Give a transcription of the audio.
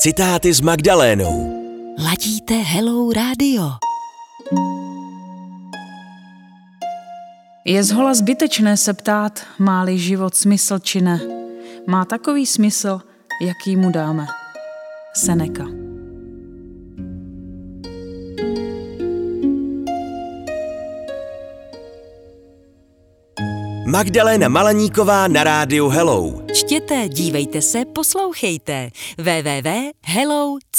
Citáty s Magdalénou. Ladíte Hello Radio. Je zhola zbytečné se ptát, má-li život smysl či ne. Má takový smysl, jaký mu dáme. Seneca. Magdaléna Malaníková na rádiu Hello. Čtěte, dívejte se, poslouchejte. www.hello.cz